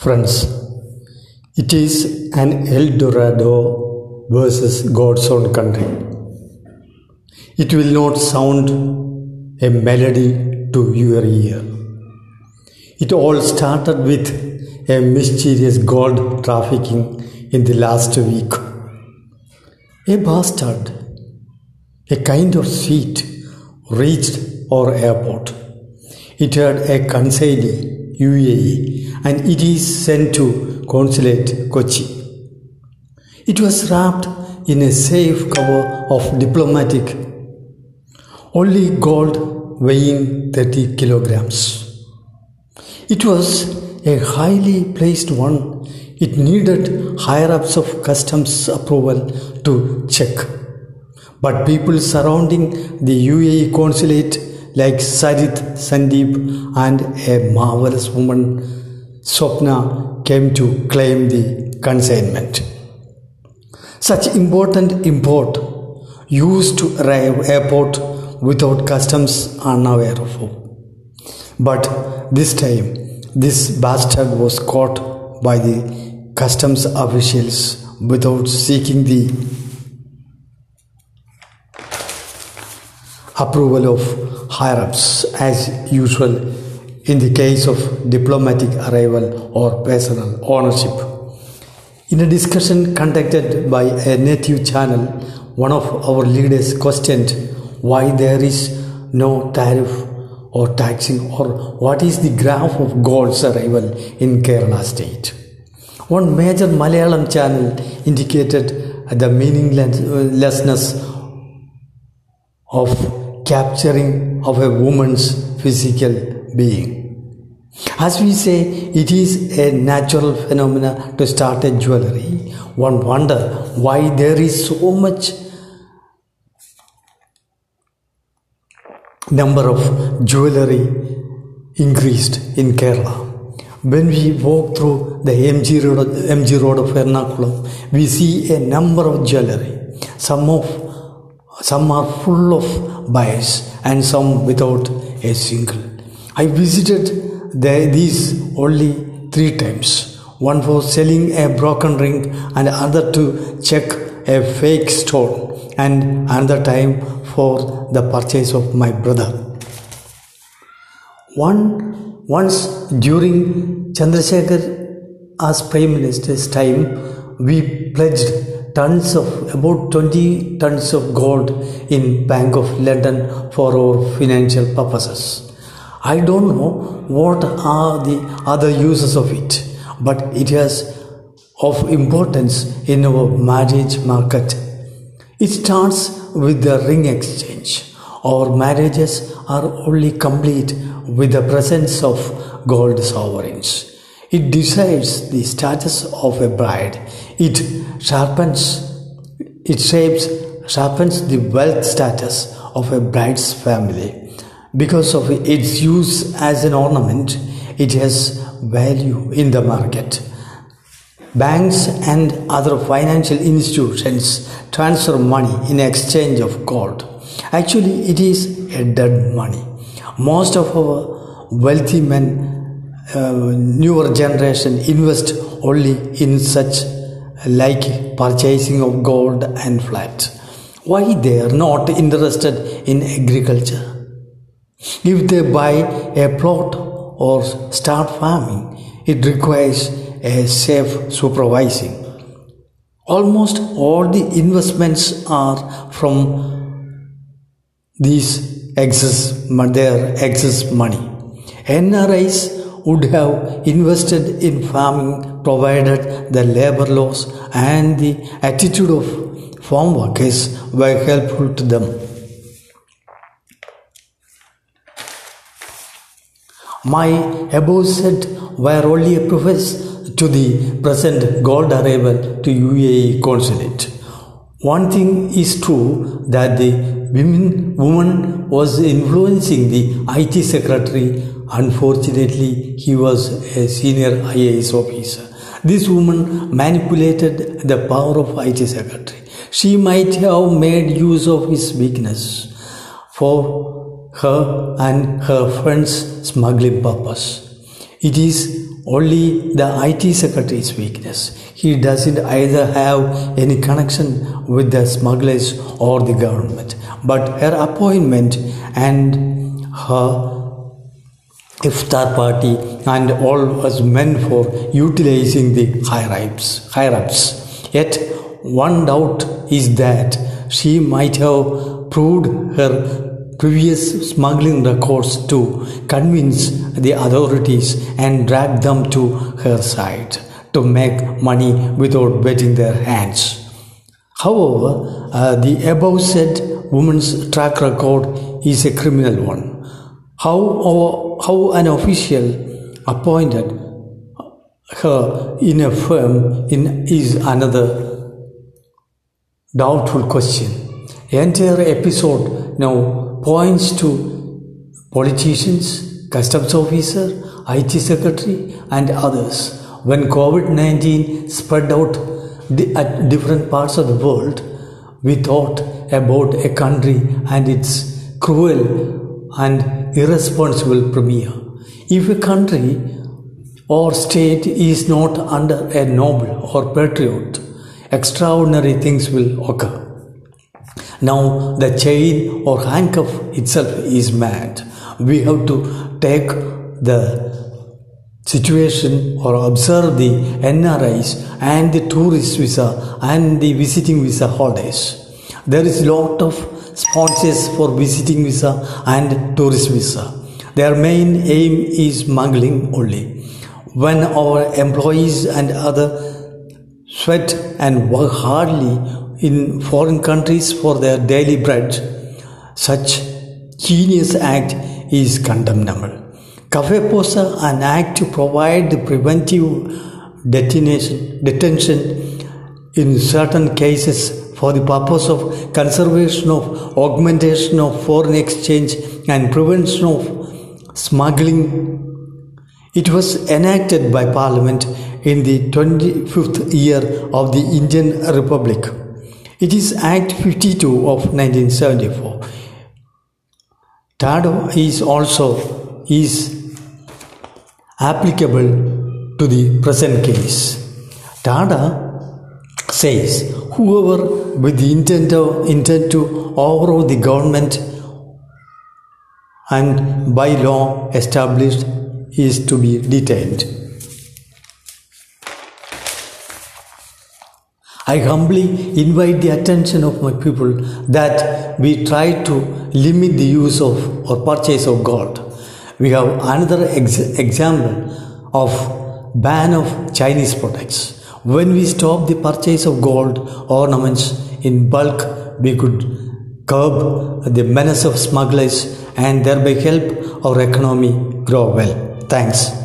Friends, it is an El Dorado versus God's own country. It will not sound a melody to your ear. It all started with a mysterious gold trafficking in the last week. A bastard, a kind of sweet, reached our airport. It had a consignee, UAE, and it is sent to consulate Kochi. It was wrapped in a safe cover of diplomatic, only gold weighing 30 kilograms. It was a highly placed one. It needed higher ups of customs approval to check. But people surrounding the UAE consulate like Sarith Sandeep and a marvelous woman Swapna came to claim the consignment. Such important import used to arrive airport without customs unaware of. But this time, this bastard was caught by the customs officials without seeking the approval of higher ups as usual in the case of diplomatic arrival or personal ownership. In a discussion conducted by a native channel, one of our leaders questioned why there is no tariff or taxing or what is the graph of gold's arrival in Kerala state. One major Malayalam channel indicated the meaninglessness of capturing of a woman's physical being. As we say, it is a natural phenomenon to start a jewelry. One wonder why there is so much number of jewelry increased in Kerala. When we walk through the MG road, MG road of Ernakulam, we see a number of jewelry. Some of some are full of bias and some without a single. I visited the, these only three times. One for selling a broken ring and other to check a fake stone and another time for the purchase of my brother. One once during Chandrasekhar as Prime Minister's time, we pledged tons of about 20 tons of gold in Bank of London for our financial purposes. I don't know what are the other uses of it, but it has of importance in our marriage market. It starts with the ring exchange. Our marriages are only complete with the presence of gold sovereigns. It decides the status of a bride. It sharpens, it shapes, sharpens the wealth status of a bride's family. Because of its use as an ornament, it has value in the market. Banks and other financial institutions transfer money in exchange of gold. Actually, it is a dead money. Most of our wealthy men, uh, newer generation, invest only in such like purchasing of gold and flat. Why they are not interested in agriculture? If they buy a plot or start farming, it requires a safe supervising. Almost all the investments are from these excess, their excess money. NRIs would have invested in farming provided the labor laws and the attitude of farm workers were helpful to them. My above said were only a preface to the present gold arrival to UAE consulate. One thing is true that the women, woman was influencing the IT secretary. Unfortunately, he was a senior IAS officer. This woman manipulated the power of IT secretary. She might have made use of his weakness for her and her friends' smuggling purpose. It is only the IT secretary's weakness. He doesn't either have any connection with the smugglers or the government, but her appointment and her iftar party and all was meant for utilizing the higher-ups. higher-ups. Yet one doubt is that she might have proved her previous smuggling records to convince the authorities and drag them to her side to make money without wetting their hands. However, uh, the above said woman's track record is a criminal one. How, how an official appointed her in a firm in, is another doubtful question. The entire episode now points to politicians, customs officer, IT secretary, and others. When COVID 19 spread out at different parts of the world, we thought about a country and its cruel and irresponsible premier. If a country or state is not under a noble or patriot, extraordinary things will occur. Now the chain or handcuff itself is mad. We have to take the situation or observe the NRIs and the tourist visa and the visiting visa holders. There is lot of sponsors for visiting visa and tourist visa. Their main aim is smuggling only. When our employees and other sweat and work hardly in foreign countries for their daily bread, such genius act is condemnable. COFEPOSA, an act to provide the preventive detention, detention in certain cases for the purpose of conservation of augmentation of foreign exchange and prevention of smuggling. It was enacted by Parliament in the 25th year of the Indian Republic. It is Act 52 of 1974. TADA is also is applicable to the present case. TADA says whoever with the intent, of, intent to overthrow the government and by law established is to be detained. I humbly invite the attention of my people that we try to limit the use of or purchase of gold. We have another ex- example of ban of Chinese products. When we stop the purchase of gold ornaments in bulk, we could curb the menace of smugglers and thereby help our economy grow well. Thanks.